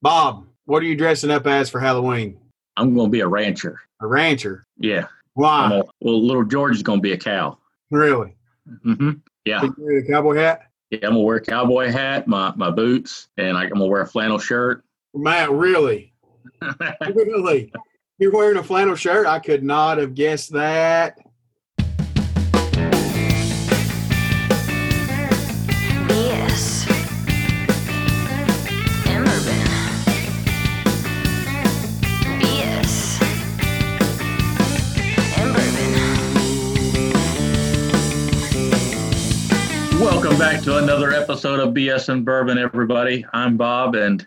Bob, what are you dressing up as for Halloween? I'm going to be a rancher. A rancher. Yeah. Why? a, well, little George is going to be a cow. Really? Mm-hmm. Yeah. Did you wear a cowboy hat? Yeah. I'm going to wear a cowboy hat, my, my boots, and I, I'm going to wear a flannel shirt. Matt, really? Really? You're wearing a flannel shirt? I could not have guessed that. Welcome back to another episode of BS and Bourbon, everybody. I'm Bob, and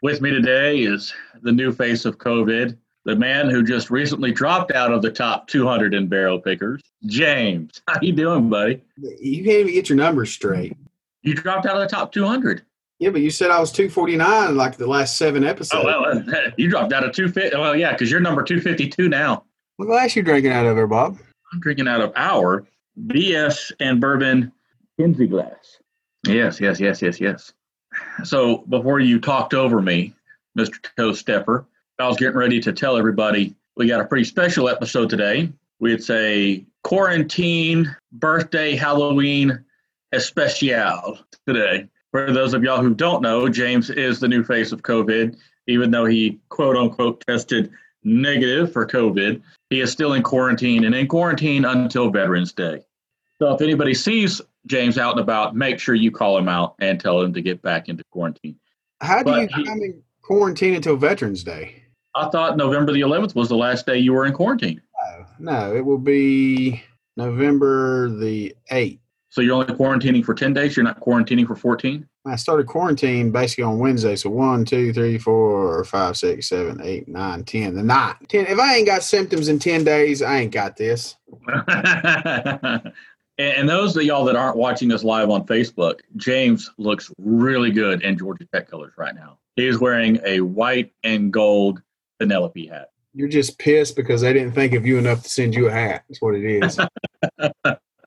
with me today is the new face of COVID, the man who just recently dropped out of the top 200 in barrel pickers, James. How you doing, buddy? You can't even get your numbers straight. You dropped out of the top 200. Yeah, but you said I was 249 like the last seven oh, episodes. Oh well, you dropped out of 250. Well, yeah, because you're number 252 now. What glass you drinking out of there, Bob? I'm drinking out of our BS and bourbon Kinsey glass. Yes, yes, yes, yes, yes. So before you talked over me, Mr. Toe Stepper, I was getting ready to tell everybody we got a pretty special episode today. It's a quarantine birthday Halloween especial today. For those of y'all who don't know, James is the new face of COVID. Even though he quote unquote tested negative for COVID, he is still in quarantine and in quarantine until Veterans Day. So if anybody sees James out and about, make sure you call him out and tell him to get back into quarantine. How do But you come in quarantine until Veterans Day? I thought November the 11th was the last day you were in quarantine. No, no, it will be November the 8th. So you're only quarantining for 10 days? You're not quarantining for 14? I started quarantine basically on Wednesday. So one, two, three, four, five, six, seven, eight, nine, ten. The nine. Ten. If I ain't got symptoms in ten days, I ain't got this. and, those of y'all that aren't watching us live on Facebook, James looks really good in Georgia Tech colors right now. He is wearing a white and gold Penelope hat. You're just pissed because they didn't think of you enough to send you a hat. That's what it is.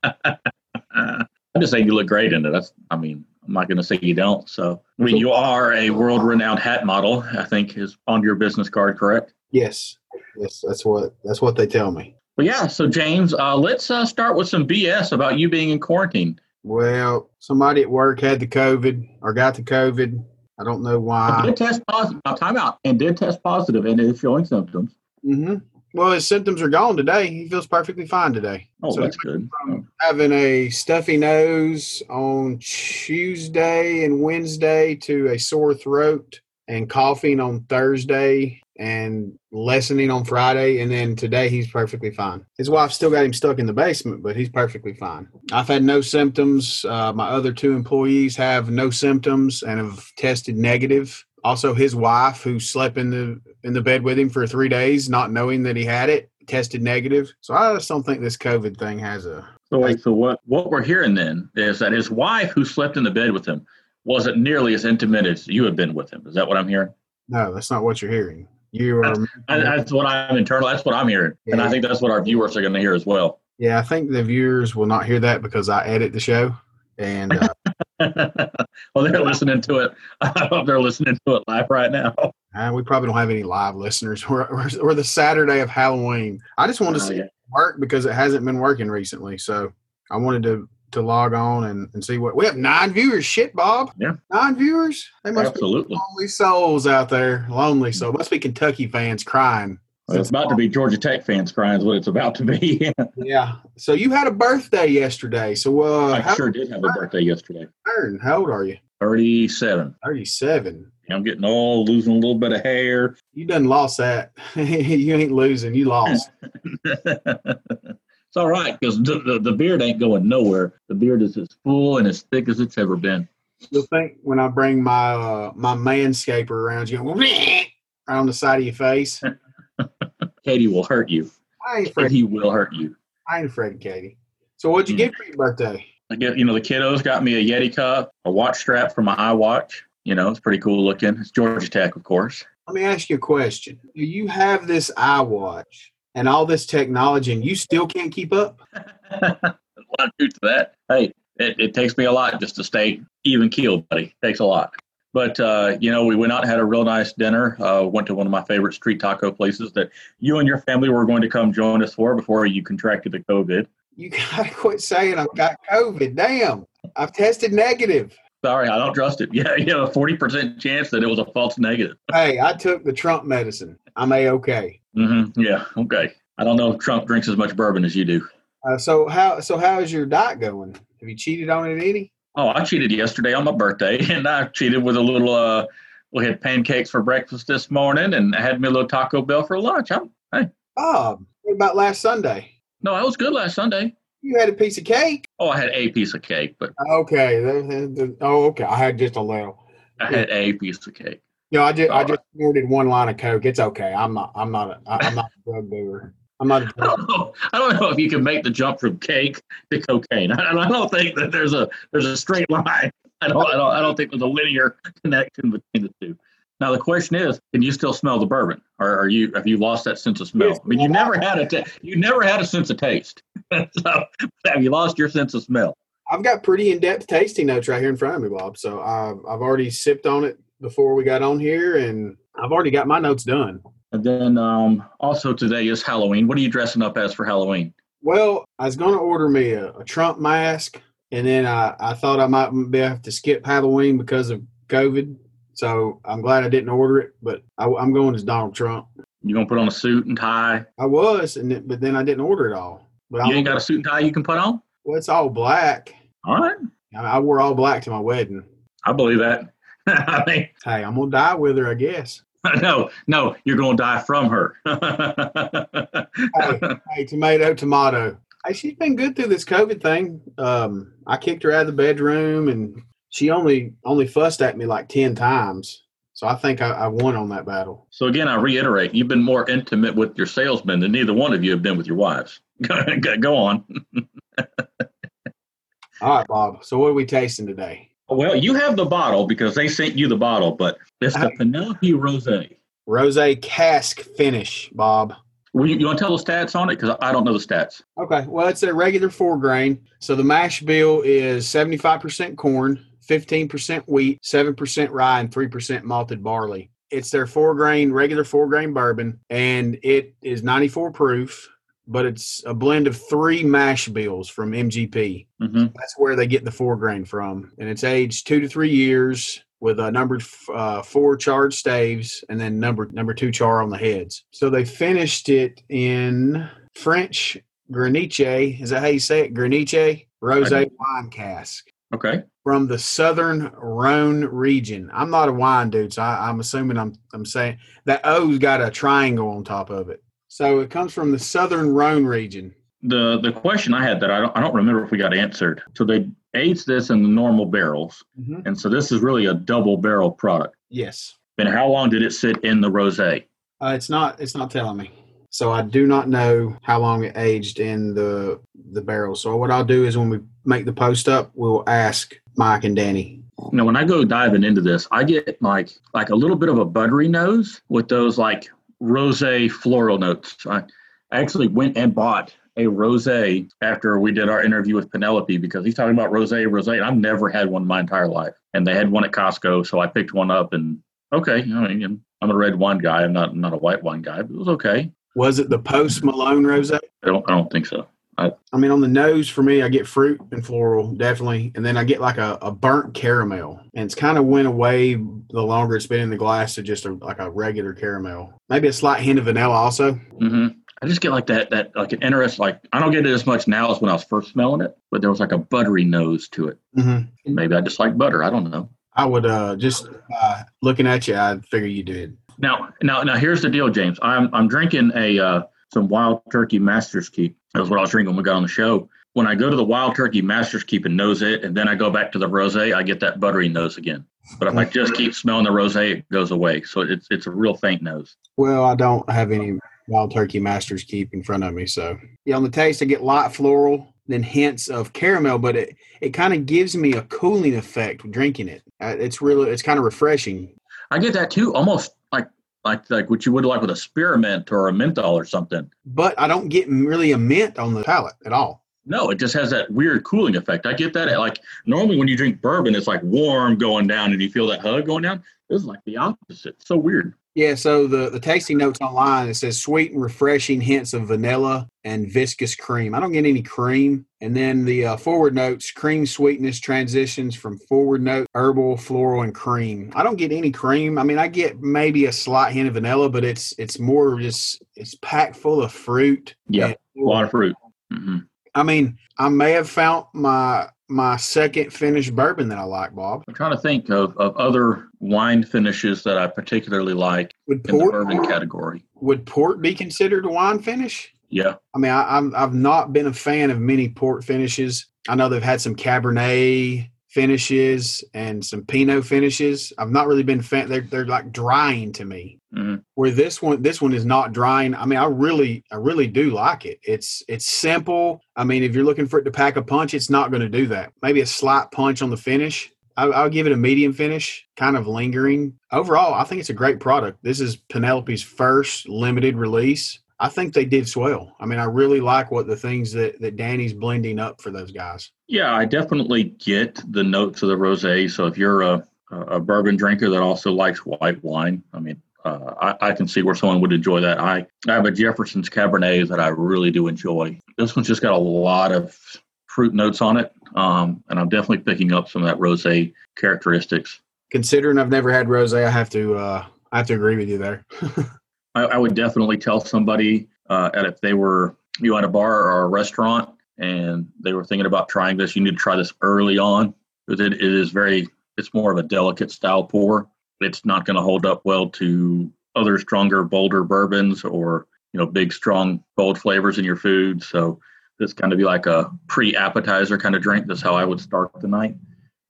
I'm just saying you look great in it. That's, I mean, I'm not going to say you don't. So, I mean, you are a world renowned hat model, I think is on your business card, correct? yes, yes, that's what that's what they tell me. Well, yeah. So, James, uh, let's uh, start with some BS about you being in quarantine. Well, somebody at work had the COVID or got the COVID. I don't know why. I did test positive. Now, time out. And did test positive and is showing symptoms. Mm-hmm. Well, his symptoms are gone today. He feels perfectly fine today. Oh, So that's good. from having a stuffy nose on Tuesday and Wednesday to a sore throat and coughing on Thursday and lessening on Friday. And then today he's perfectly fine. His wife still got him stuck in the basement, but he's perfectly fine. I've had no symptoms. Uh, my other two employees have no symptoms and have tested negative. Also, his wife, who slept in the in the bed with him for three days, not knowing that he had it, tested negative. So I just don't think this COVID thing has a So, wait, so what, what we're hearing then is that his wife, who slept in the bed with him, wasn't nearly as intimate as you have been with him. Is that what I'm hearing? No, that's not what you're hearing. You are. I, that's what I'm internal. That's what I'm hearing, and I think that's what our viewers are going to hear as well. Yeah, I think the viewers will not hear that because I edit the show, and uh, well, they're listening to it. I hope they're listening to it live right now. uh, we probably don't have any live listeners. We're, we're, we're the Saturday of Halloween. I just wanted to Oh, see yeah. it work because it hasn't been working recently, so I wanted to to log on and, and see what we have nine viewers. Shit, Bob. Yeah. nine viewers. They must Absolutely. be lonely souls out there. Lonely soul. Must be Kentucky fans crying. Well, it's about to be Georgia Tech fans crying, is what it's about to be. Yeah. So you had a birthday yesterday. So uh, I sure did have a birthday yesterday. how old are you? 37. 37. I'm getting old, losing a little bit of hair. You done lost that. you ain't losing. You lost. it's all right because the, the, the beard ain't going nowhere. The beard is as full and as thick as it's ever been. You'll think when I bring my uh, my manscaper around you, right on the side of your face. Katie will hurt you. I ain't afraid. He will hurt you. I ain't afraid of Katie. So what'd you Hmm. get for your birthday? I get, you know, the kiddos got me a Yeti cup, a watch strap for my iWatch. You know, it's pretty cool looking. It's Georgia Tech, of course. Let me ask you a question. Do you have this iWatch and all this technology, and you still can't keep up? a lot of truth to that. Hey, it, it takes me a lot just to stay even keeled, buddy. takes a lot. But uh, you know, we went out and had a real nice dinner. Uh, went to one of my favorite street taco places that you and your family were going to come join us for before you contracted the COVID. You gotta quit saying I've got COVID. Damn, I've tested negative. Sorry, I don't trust it. Yeah, you know, a forty percent chance that it was a false negative. Hey, I took the Trump medicine. I'm a okay. Mm-hmm. Yeah, okay. I don't know if Trump drinks as much bourbon as you do. Uh, so how so how is your diet going? Have you cheated on it any? Oh, I cheated yesterday on my birthday, and I cheated with a little. uh We had pancakes for breakfast this morning, and I had me a little Taco Bell for lunch. I'm, hey, Oh, what about last Sunday? no, I was good last Sunday. You had a piece of cake. Oh, I had a piece of cake, but Okay. oh, okay. I had just a little. I had a piece of cake. Know, I just I All just ordered one line of Coke. It's okay. I'm not I'm not a, I- I'm not a drug dealer. I'm not a I drug don't know. I don't know if you can make the jump from cake to cocaine. I, I don't think that there's a there's a straight line. I don't I don't I don't think there's a linear connection between the two. Now the question is, can you still smell the bourbon, or are you have you lost that sense of smell? I mean, you never had a ta- you never had a sense of taste. so have you lost your sense of smell? I've got pretty in-depth tasting notes right here in front of me, Bob. So I've I've already sipped on it before we got on here, and I've already got my notes done. And then um, also today is Halloween. What are you dressing up as for Halloween? Well, I was going to order me a, a Trump mask, and then I, I thought I might be have to skip Halloween because of COVID. So I'm glad I didn't order it, but I, am going as Donald Trump. You gonna put on a suit and tie? I was, and it, but then I didn't order it all. But You I'm, ain't got a suit and tie you can put on? well, it's all black. All right, I, I wore all black to my wedding. I believe that. I mean, Hey, I'm gonna die with her, I guess. no, no, you're going to die from her. Hey, hey, tomato, tomato. Hey, she's been good through this COVID thing. Um, I kicked her out of the bedroom, and she only only fussed at me like ten times. So I think I, I won on that battle. so again, I reiterate, you've been more intimate with your salesmen than neither one of you have been with your wives. Go on. All right, Bob. So what are we tasting today? Well, you have the bottle because they sent you the bottle, but it's the Penelope Rosé. Rose cask finish, Bob. Will you, you want to tell the stats on it? Because I don't know the stats. Okay, well, it's a regular four grain. So the mash bill is 75% corn, 15% wheat, 7% rye, and 3% malted barley. It's their four grain, regular four grain bourbon, and it is 94 proof, but it's a blend of three mash bills from MGP. hmm That's where they get the four grain from. And it's aged two to three years with a numbered uh, four charred staves and then number number two char on the heads. So they finished it in French Greniche. Is that how you say it? Greniche Rose wine cask Okay. from the southern Rhone region. I'm not a wine dude, so I, I'm assuming I'm I'm saying that O's got a triangle on top of it. So it comes from the southern Rhone region. The the question I had that I don't I don't remember if we got answered. So they aged this in the normal barrels, Mm-hmm. and so this is really a double barrel product. Yes. And how long did it sit in the rosé? Uh, it's not. It's not telling me. So I do not know how long it aged in the the barrel. So what I'll do is when we make the post up, we'll ask Mike and Danny. You know, when I go diving into this, I get like like a little bit of a buttery nose with those like rosé floral notes. I, actually went and bought a rosé after we did our interview with Penelope because he's talking about rosé, rosé. And I've never had one in my entire life, and they had one at Costco, so I picked one up. And okay, I mean, I'm a red wine guy. I'm not I'm not a white wine guy, but it was okay. Was it the post Malone rose? I don't I don't think so. I mean, on the nose for me, I get fruit and floral definitely, and then I get like a, a burnt caramel, and it's kind of went away the longer it's been in the glass to just a, like a regular caramel. Maybe a slight hint of vanilla also. hmm I just get like that that like an interest like I don't get it as much now as when I was first smelling it, but there was like a buttery nose to it. Mm-hmm. Maybe I just like butter. I don't know. I would uh just uh, looking at you, I'd figure you did. Now, now, now, here's the deal, James. I'm I'm drinking a uh, some Wild Turkey Master's Keep. That was what I was drinking when we got on the show. When I go to the Wild Turkey Master's Keep and nose it, and then I go back to the rosé, I get that buttery nose again. But if I just keep smelling the rosé, it goes away. So it's it's a real faint nose. Well, I don't have any wild turkey masters keep in front of me, so yeah. On the taste, I get light floral, then hints of caramel, but it it kind of gives me a cooling effect drinking it. Uh, It's really it's kind of refreshing. I get that too, almost like like what you would like with a spearmint or a menthol or something. but I don't get really a mint on the palate at all. No, it just has that weird cooling effect. I get that. Like normally when you drink bourbon, it's like warm going down and you feel that hug going down. This is like the opposite. So weird. Yeah, so the, the tasting notes online it says sweet and refreshing hints of vanilla and viscous cream. I don't get any cream. And then the uh, forward notes cream sweetness transitions from forward note herbal, floral, and cream. I don't get any cream. I mean, I get maybe a slight hint of vanilla, but it's it's more just it's packed full of fruit. Yeah, A lot of fruit. hmm I mean, I may have found my my second finished bourbon that I like, Bob. I'm trying to think of, of other wine finishes that I particularly like Would in the bourbon category. would port be considered a wine finish? Yeah. I mean, I, I'm I've not been a fan of many port finishes. I know they've had some Cabernet finishes and some Pinot finishes. I've not really been fan. They're they're like drying to me. Mhm. Where this one this one is not drying. I mean, I really I really do like it. It's it's simple. I mean, if you're looking for it to pack a punch, it's not going to do that. Maybe a slight punch on the finish. I, I'll give it a medium finish, kind of lingering. Overall, I think it's a great product. This is Penelope's first limited release. I think they did swell. I mean, I really like what the things that, that Danny's blending up for those guys. Yeah, I definitely get the notes of the rosé. So if you're a, a bourbon drinker that also likes white wine, I mean, uh, I, I can see where someone would enjoy that. I, I have a Jefferson's Cabernet that I really do enjoy. This one's just got a lot of fruit notes on it, um, and I'm definitely picking up some of that rosé characteristics. Considering I've never had rosé, I have to uh, I have to agree with you there. I, I would definitely tell somebody uh, if they were you at a bar or a restaurant and they were thinking about trying this, you need to try this early on because it, it is very it's more of a delicate style pour. It's not going to hold up well to other stronger, bolder bourbons or you know big, strong, bold flavors in your food. So this kind of be like a pre-appetizer kind of drink. That's how I would start the night.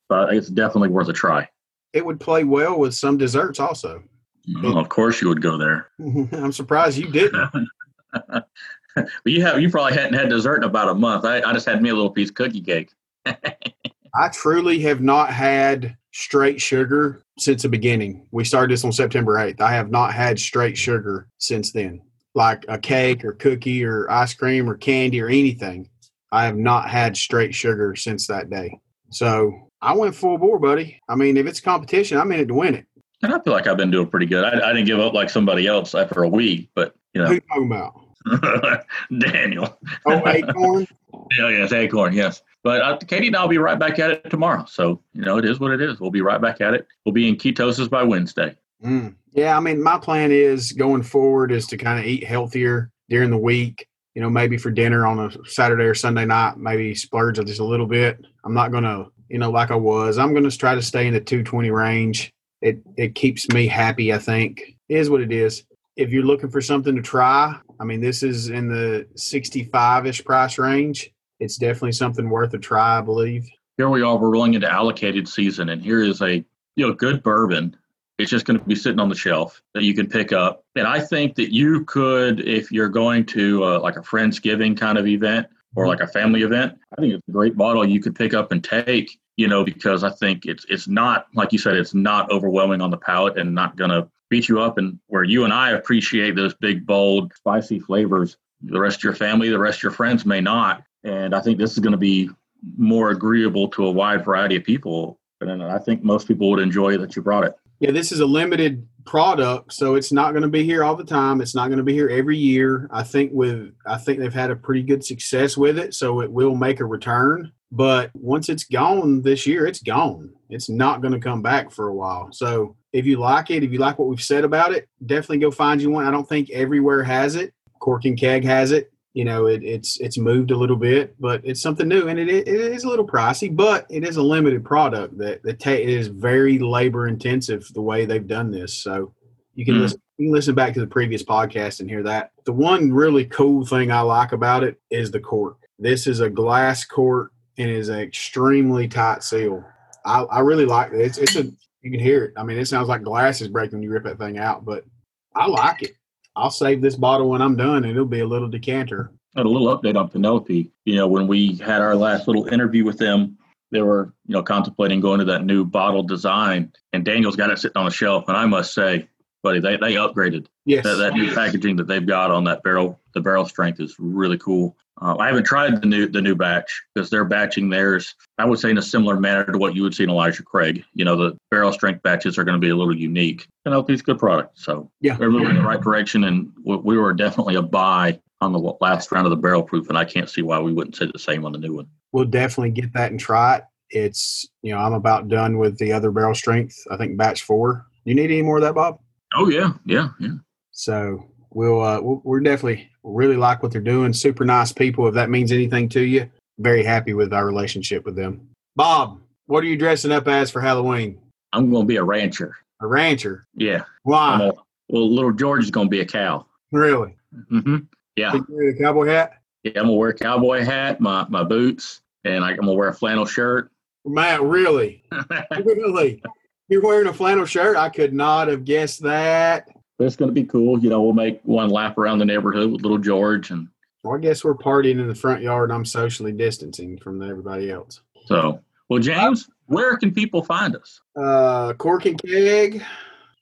But it's definitely worth a try. it would play well with some desserts also. Oh, of course, you would go there. I'm surprised you didn't. but you have you probably hadn't had dessert in about a month. I, I just had me a little piece of cookie cake. I truly have not had straight sugar since the beginning. We started this on September 8th. I have not had straight sugar since then, like a cake or cookie or ice cream or candy or anything. I have not had straight sugar since that day. So I went full bore, buddy. I mean, if it's competition, I'm in it to win it. And I feel like I've been doing pretty good. I, I didn't give up like somebody else after a week, but you Who know, you talking about? Daniel. Oh, Acorn? Yeah, yes, Acorn, yes. But uh, Katie and I'll be right back at it tomorrow. So you know, it is what it is. We'll be right back at it. We'll be in ketosis by Wednesday. Mm. Yeah, I mean, my plan is going forward is to kind of eat healthier during the week. You know, maybe for dinner on a Saturday or Sunday night, maybe splurge just a little bit. I'm not going to, you know, like I was. I'm going to try to stay in the 220 range. It it keeps me happy. I think it is what it is. If you're looking for something to try, I mean, this is in the 65 ish price range. It's definitely something worth a try, I believe. Here we are. We're rolling into allocated season, and here is a you know good bourbon. It's just going to be sitting on the shelf that you can pick up. And I think that you could, if you're going to uh, like a friendsgiving kind of event or like a family event, I think it's a great bottle you could pick up and take. You know, because I think it's it's not like you said, it's not overwhelming on the palate and not to beat you up. And where you and I appreciate those big, bold, spicy flavors, the rest of your family, the rest of your friends may not. And I think this is going to be more agreeable to a wide variety of people. And I think most people would enjoy that you brought it. Yeah, this is a limited product, so it's not going to be here all the time. It's not going to be here every year. I think with I think they've had a pretty good success with it, so it will make a return. But once it's gone this year, it's gone. It's not going to come back for a while. So if you like it, if you like what we've said about it, definitely go find you one. I don't think everywhere has it. Cork and Keg has it. You know, it, it's it's moved a little bit, but it's something new, and it, it is a little pricey, but it is a limited product that that ta- it is very labor intensive the way they've done this. So you can Mm. listen you can listen back to the previous podcast and hear that. The one really cool thing I like about it is the cork. This is a glass cork and is an extremely tight seal. I, I really like it. It's it's a you can hear it. I mean, it sounds like glass is breaking when you rip that thing out, but I like it. I'll save this bottle when I'm done, and it'll be a little decanter. And a little update on Penelope. You know, when we had our last little interview with them, they were, you know, contemplating going to that new bottle design. And Daniel's got it sitting on the shelf. And I must say, buddy, they, they upgraded. Yes, That, that new packaging that they've got on that barrel, the barrel strength is really cool. Uh, I haven't tried the new the new batch because they're batching theirs. I would say in a similar manner to what you would see in Elijah Craig. You know, the barrel strength batches are going to be a little unique. And LP's good product, so Yeah. they're moving in the right direction. And we we were definitely a buy on the last round of the barrel proof, and I can't see why we wouldn't say the same on the new one. We'll definitely get that and try it. It's you know I'm about done with the other barrel strength. I think batch four. You need any more of that, Bob? Oh yeah, yeah, yeah. So we'll, uh, we'll we're definitely really like what they're doing. Super nice people. If that means anything to you, very happy with our relationship with them. Bob, what are you dressing up as for Halloween? I'm going to be a rancher. A rancher. Yeah. Why? a, well, little George is going to be a cow. Really? Mm-hmm. Yeah. You wear a cowboy hat? Yeah, I'm gonna wear a cowboy hat, my my boots, and I, I'm gonna wear a flannel shirt. Matt, really? Really? You're wearing a flannel shirt? I could not have guessed that. That's gonna be cool. You know, we'll make one lap around the neighborhood with little George, and Well, I guess we're partying in the front yard and I'm socially distancing from everybody else. so. Well, James, where can people find us? Uh, Cork and Keg,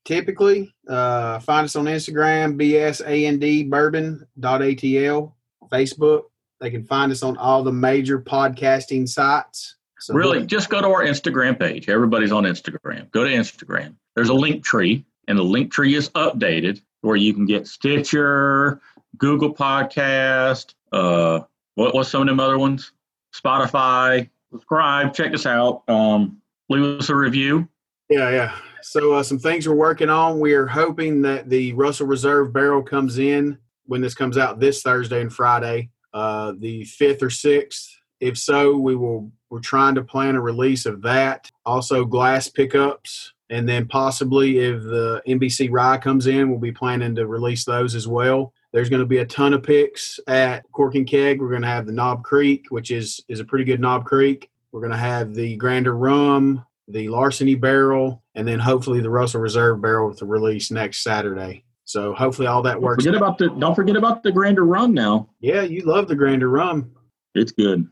typically. Uh, find us on Instagram, BSAND bourbon.atl, Facebook. They can find us on all the major podcasting sites. So Really, just go to our Instagram page. Everybody's on Instagram. Go to Instagram. There's a link tree, and the link tree is updated where you can get Stitcher, Google Podcast, uh, what what's some of them other ones? Spotify. Subscribe. Check us out. Um, leave us a review. Yeah, yeah. So uh, some things we're working on. We are hoping that the Russell Reserve barrel comes in when this comes out this Thursday and Friday, uh, the fifth or sixth. If so, we will. We're trying to plan a release of that. Also, glass pickups, and then possibly if the NBC Rye comes in, we'll be planning to release those as well. There's going to be a ton of picks at Cork and Keg. We're going to have the Knob Creek, which is is a pretty good Knob Creek. We're going to have the Grander Rum, the Larceny Barrel, and then hopefully the Russell Reserve Barrel with the release next Saturday. So hopefully all that Don't works. forget about the don't forget about the Grander Rum now. yeah, you love the Grander Rum. It's good.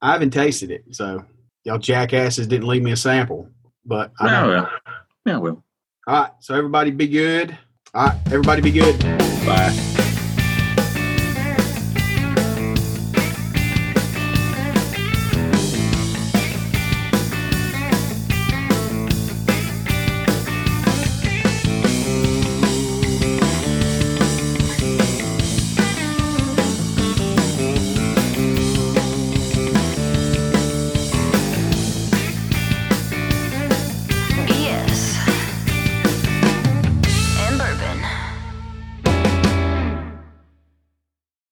I haven't tasted it, so y'all jackasses didn't leave me a sample. But I Yeah, uh, know. Yeah, well. All right, so everybody be good. All right, everybody be good. Bye.